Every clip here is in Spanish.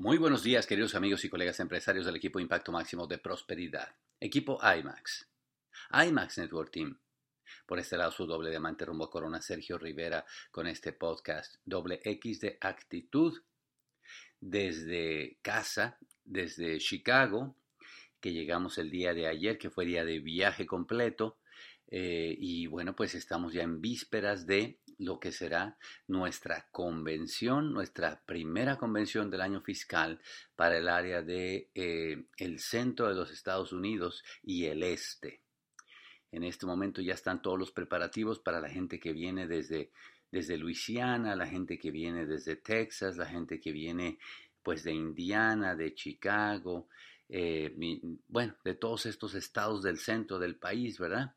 Muy buenos días, queridos amigos y colegas empresarios del equipo Impacto Máximo de Prosperidad, equipo IMAX, IMAX Network Team. Por este lado, su doble diamante rumbo a Corona, Sergio Rivera, con este podcast doble X de actitud desde casa, desde Chicago, que llegamos el día de ayer, que fue día de viaje completo. Eh, y bueno, pues estamos ya en vísperas de lo que será nuestra convención, nuestra primera convención del año fiscal para el área de eh, el centro de los Estados Unidos y el este. En este momento ya están todos los preparativos para la gente que viene desde, desde Luisiana, la gente que viene desde Texas, la gente que viene pues de Indiana, de Chicago, eh, bueno, de todos estos estados del centro del país, ¿verdad?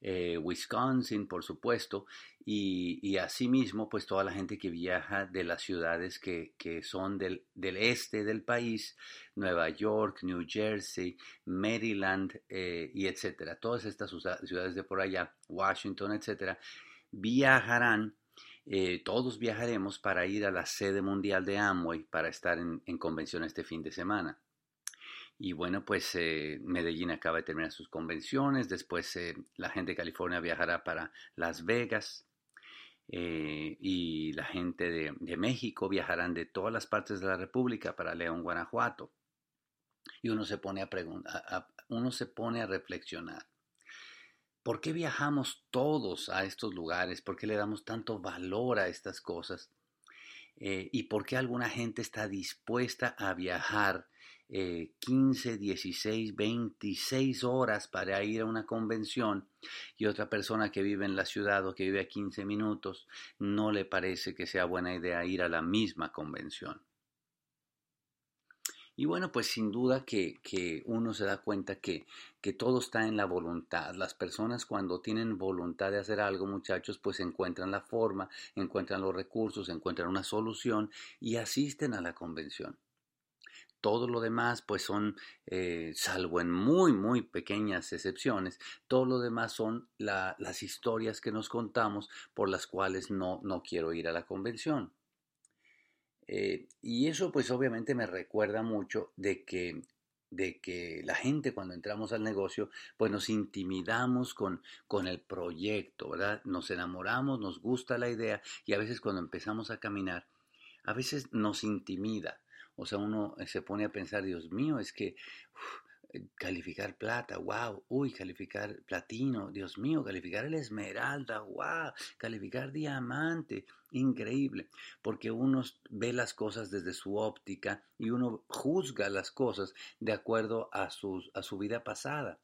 Eh, Wisconsin, por supuesto, y, asimismo, pues toda la gente que viaja de las ciudades que, son del, este del país, Nueva York, New Jersey, Maryland, eh, y etcétera, todas estas ciudades de por allá, Washington, etcétera, viajarán. Eh, todos viajaremos para ir a la sede mundial de Amway para estar en convención este fin de semana. Y bueno, pues eh, Medellín acaba de terminar sus convenciones, después eh, la gente de California viajará para Las Vegas eh, y la gente de, México viajarán de todas las partes de la República para León, Guanajuato. Y uno se pone a, a, uno se pone a reflexionar. ¿Por qué viajamos todos a estos lugares? ¿Por qué le damos tanto valor a estas cosas? ¿Y por qué alguna gente está dispuesta a viajar? Eh, 15, 16, 26 horas para ir a una convención y otra persona que vive en la ciudad o que vive a 15 minutos no le parece que sea buena idea ir a la misma convención. Y bueno, pues sin duda que, que uno se da cuenta que, que, todo está en la voluntad. Las personas cuando tienen voluntad de hacer algo, muchachos, pues encuentran la forma, encuentran los recursos, encuentran una solución y asisten a la convención. Todo lo demás, pues son, eh, salvo en muy, muy pequeñas excepciones, todo lo demás son la, las historias que nos contamos por las cuales no, no quiero ir a la convención. Eh, y eso pues obviamente me recuerda mucho de que de que la gente cuando entramos al negocio, pues nos intimidamos con, con el proyecto, ¿verdad? Nos enamoramos, nos gusta la idea y a veces cuando empezamos a caminar, a veces nos intimida. O sea, uno eh, se pone a pensar, Dios mío, es que eh, calificar plata, wow, uy, calificar platino, Dios mío, calificar el esmeralda, wow, calificar diamante, increíble, porque uno ve las cosas desde su óptica y uno juzga las cosas de acuerdo a, sus, a su vida pasada,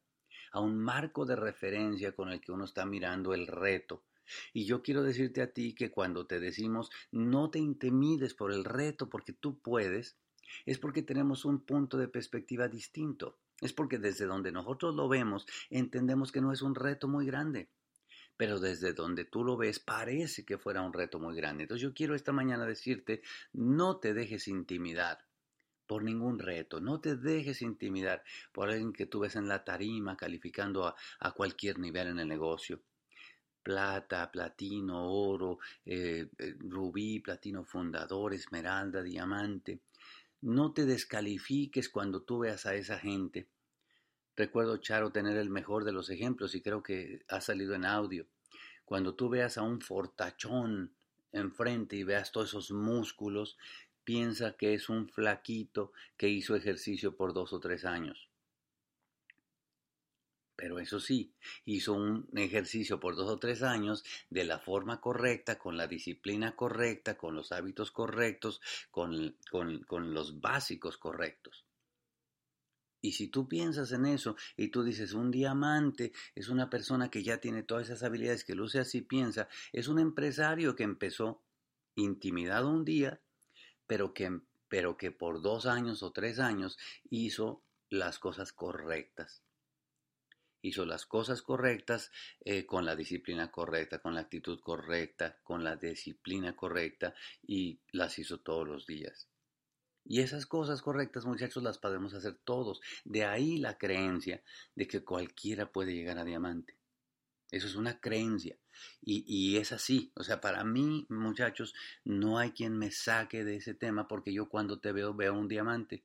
a un marco de referencia con el que uno está mirando el reto. Y yo quiero decirte a ti que cuando te decimos no te intimides por el reto porque tú puedes, es porque tenemos un punto de perspectiva distinto. Es porque desde donde nosotros lo vemos entendemos que no es un reto muy grande. Pero desde donde tú lo ves parece que fuera un reto muy grande. Entonces yo quiero esta mañana decirte, no te dejes intimidar por ningún reto, no te dejes intimidar por alguien que tú ves en la tarima calificando a, a cualquier nivel en el negocio plata, platino, oro, eh, eh rubí, platino fundador, esmeralda, diamante. No te descalifiques cuando tú veas a esa gente. Recuerdo, Charo, tener el mejor de los ejemplos y creo que ha salido en audio. Cuando tú veas a un fortachón enfrente y veas todos esos músculos, piensa que es un flaquito que hizo ejercicio por dos o tres años. Pero eso sí, hizo un ejercicio por dos o tres años de la forma correcta, con la disciplina correcta, con los hábitos correctos, con, con, con, los básicos correctos. Y si tú piensas en eso y tú dices, un diamante es una persona que ya tiene todas esas habilidades, que luce así, piensa, es un empresario que empezó intimidado un día, pero que, pero que por dos años o tres años hizo las cosas correctas hizo las cosas correctas eh, con la disciplina correcta, con la actitud correcta, con la disciplina correcta y las hizo todos los días. Y esas cosas correctas, muchachos, las podemos hacer todos. De ahí la creencia de que cualquiera puede llegar a diamante. Eso es una creencia. Y, y, es así. O sea, para mí, muchachos, no hay quien me saque de ese tema porque yo cuando te veo veo un diamante.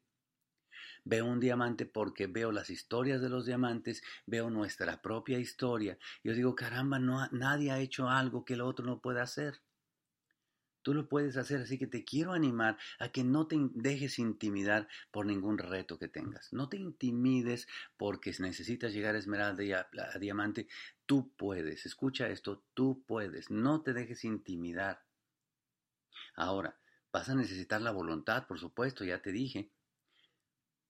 Veo un diamante porque veo las historias de los diamantes, veo nuestra propia historia. Yo digo, caramba, no, nadie ha hecho algo que el otro no pueda hacer. Tú lo puedes hacer, así que te quiero animar a que no te dejes intimidar por ningún reto que tengas. No te intimides porque necesitas llegar a esmeralda y a, a diamante. Tú puedes, escucha esto, tú puedes. No te dejes intimidar. Ahora, vas a necesitar la voluntad, por supuesto, ya te dije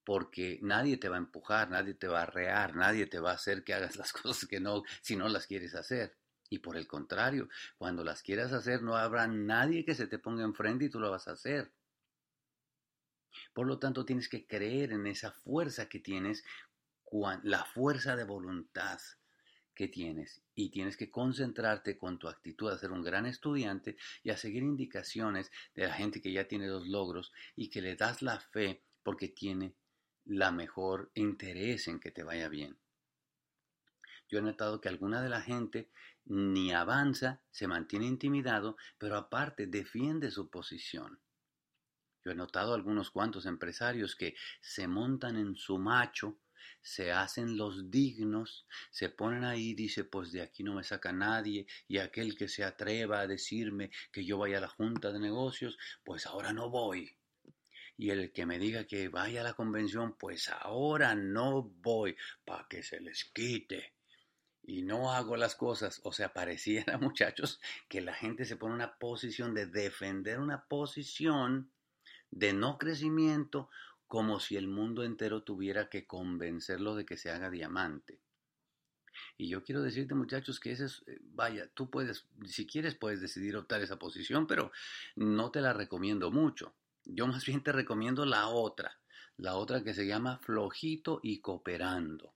porque nadie te va a empujar, nadie te va a rear, nadie te va a hacer que hagas las cosas que no, si no las quieres hacer. Y por el contrario, cuando las quieras hacer, no habrá nadie que se te ponga enfrente y tú lo vas a hacer. Por lo tanto, tienes que creer en esa fuerza que tienes, la fuerza de voluntad que tienes. Y tienes que concentrarte con tu actitud a ser un gran estudiante y a seguir indicaciones de la gente que ya tiene los logros y que le das la fe porque tiene la mejor interés en que te vaya bien. Yo he notado que alguna de la gente ni avanza, se mantiene intimidado, pero aparte defiende su posición. Yo he notado algunos cuantos empresarios que se montan en su macho, se hacen los dignos, se ponen ahí y dice, pues de aquí no me saca nadie, y aquel que se atreva a decirme que yo vaya a la junta de negocios, pues ahora no voy y el que me diga que vaya a la convención, pues ahora no voy para que se les quite. Y no hago las cosas, o sea, pareciera, muchachos, que la gente se pone en una posición de defender una posición de no crecimiento, como si el mundo entero tuviera que convencerlo de que se haga diamante. Y yo quiero decirte, muchachos, que ese es, eh, vaya, tú puedes, si quieres, puedes decidir optar esa posición, pero no te la recomiendo mucho. Yo más bien te recomiendo la otra, la otra que se llama flojito y cooperando.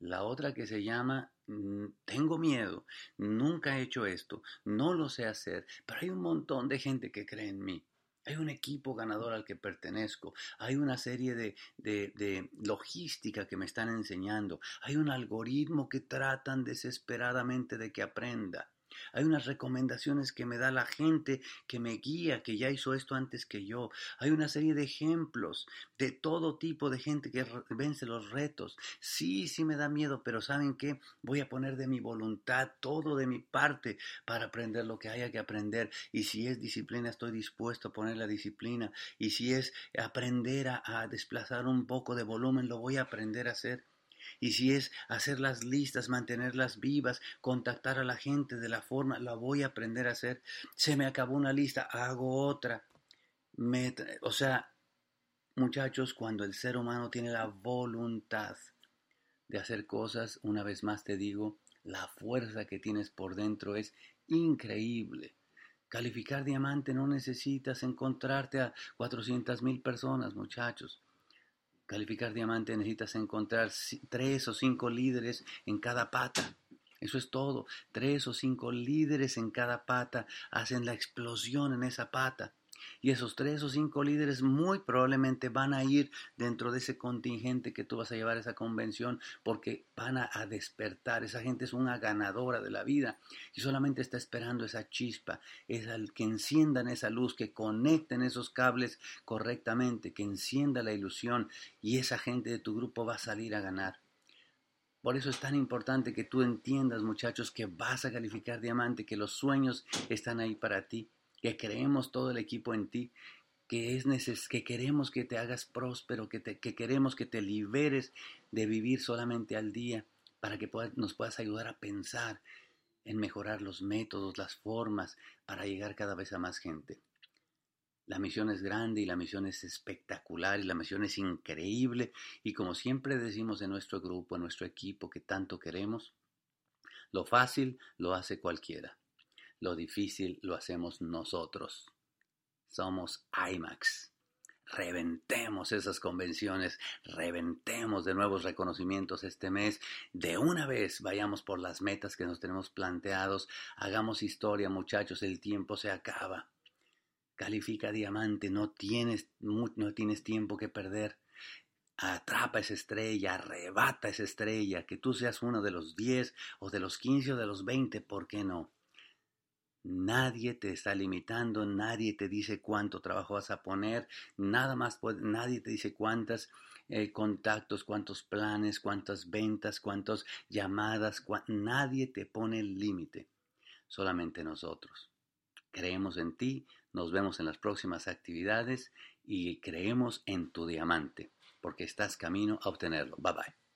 La otra que se llama mm, tengo miedo, nunca he hecho esto, no lo sé hacer, pero hay un montón de gente que cree en mí. Hay un equipo ganador al que pertenezco. Hay una serie de, de, de, logística que me están enseñando. Hay un algoritmo que tratan desesperadamente de que aprenda. Hay unas recomendaciones que me da la gente que me guía, que ya hizo esto antes que yo. Hay una serie de ejemplos de todo tipo de gente que vence los retos. Sí, sí me da miedo, pero ¿saben qué? Voy a poner de mi voluntad, todo de mi parte para aprender lo que haya que aprender. Y si es disciplina, estoy dispuesto a poner la disciplina. Y si es aprender a, a desplazar un poco de volumen, lo voy a aprender a hacer. Y si es hacer las listas, mantenerlas vivas, contactar a la gente de la forma, la voy a aprender a hacer. Se me acabó una lista, hago otra. o sea, muchachos, cuando el ser humano tiene la voluntad de hacer cosas, una vez más te digo, la fuerza que tienes por dentro es increíble. Calificar diamante no necesitas encontrarte a 400 mil personas, muchachos calificar diamante necesitas encontrar tres o cinco líderes en cada pata. Eso es todo. Tres o cinco líderes en cada pata hacen la explosión en esa pata. Y esos tres o cinco líderes muy probablemente van a ir dentro de ese contingente que tú vas a llevar a esa convención porque van a, despertar. Esa gente es una ganadora de la vida y solamente está esperando esa chispa, es al que enciendan esa luz, que conecten esos cables correctamente, que encienda la ilusión y esa gente de tu grupo va a salir a ganar. Por eso es tan importante que tú entiendas, muchachos, que vas a calificar diamante, que los sueños están ahí para ti que creemos todo el equipo en ti, que, es neces que queremos que te hagas próspero, que, te, que queremos que te liberes de vivir solamente al día, para que nos puedas ayudar a pensar en mejorar los métodos, las formas, para llegar cada vez a más gente. La misión es grande y la misión es espectacular y la misión es increíble y como siempre decimos en nuestro grupo, en nuestro equipo que tanto queremos, lo fácil lo hace cualquiera. Lo difícil lo hacemos nosotros. Somos IMAX. Reventemos esas convenciones, reventemos de nuevos reconocimientos este mes. De una vez vayamos por las metas que nos tenemos planteados. Hagamos historia, muchachos, el tiempo se acaba. Califica diamante, no tienes, no tienes tiempo que perder. atrapa esa estrella, arrebata esa estrella, que tú seas uno de los 10 o de los 15 o de los 20, ¿por qué no? Nadie te está limitando, nadie te dice cuánto trabajo vas a poner, nada más, nadie te dice cuántos eh, contactos, cuántos planes, cuántas ventas, cuántas llamadas, nadie te pone el límite, solamente nosotros. Creemos en ti, nos vemos en las próximas actividades y creemos en tu diamante porque estás camino a obtenerlo. Bye bye.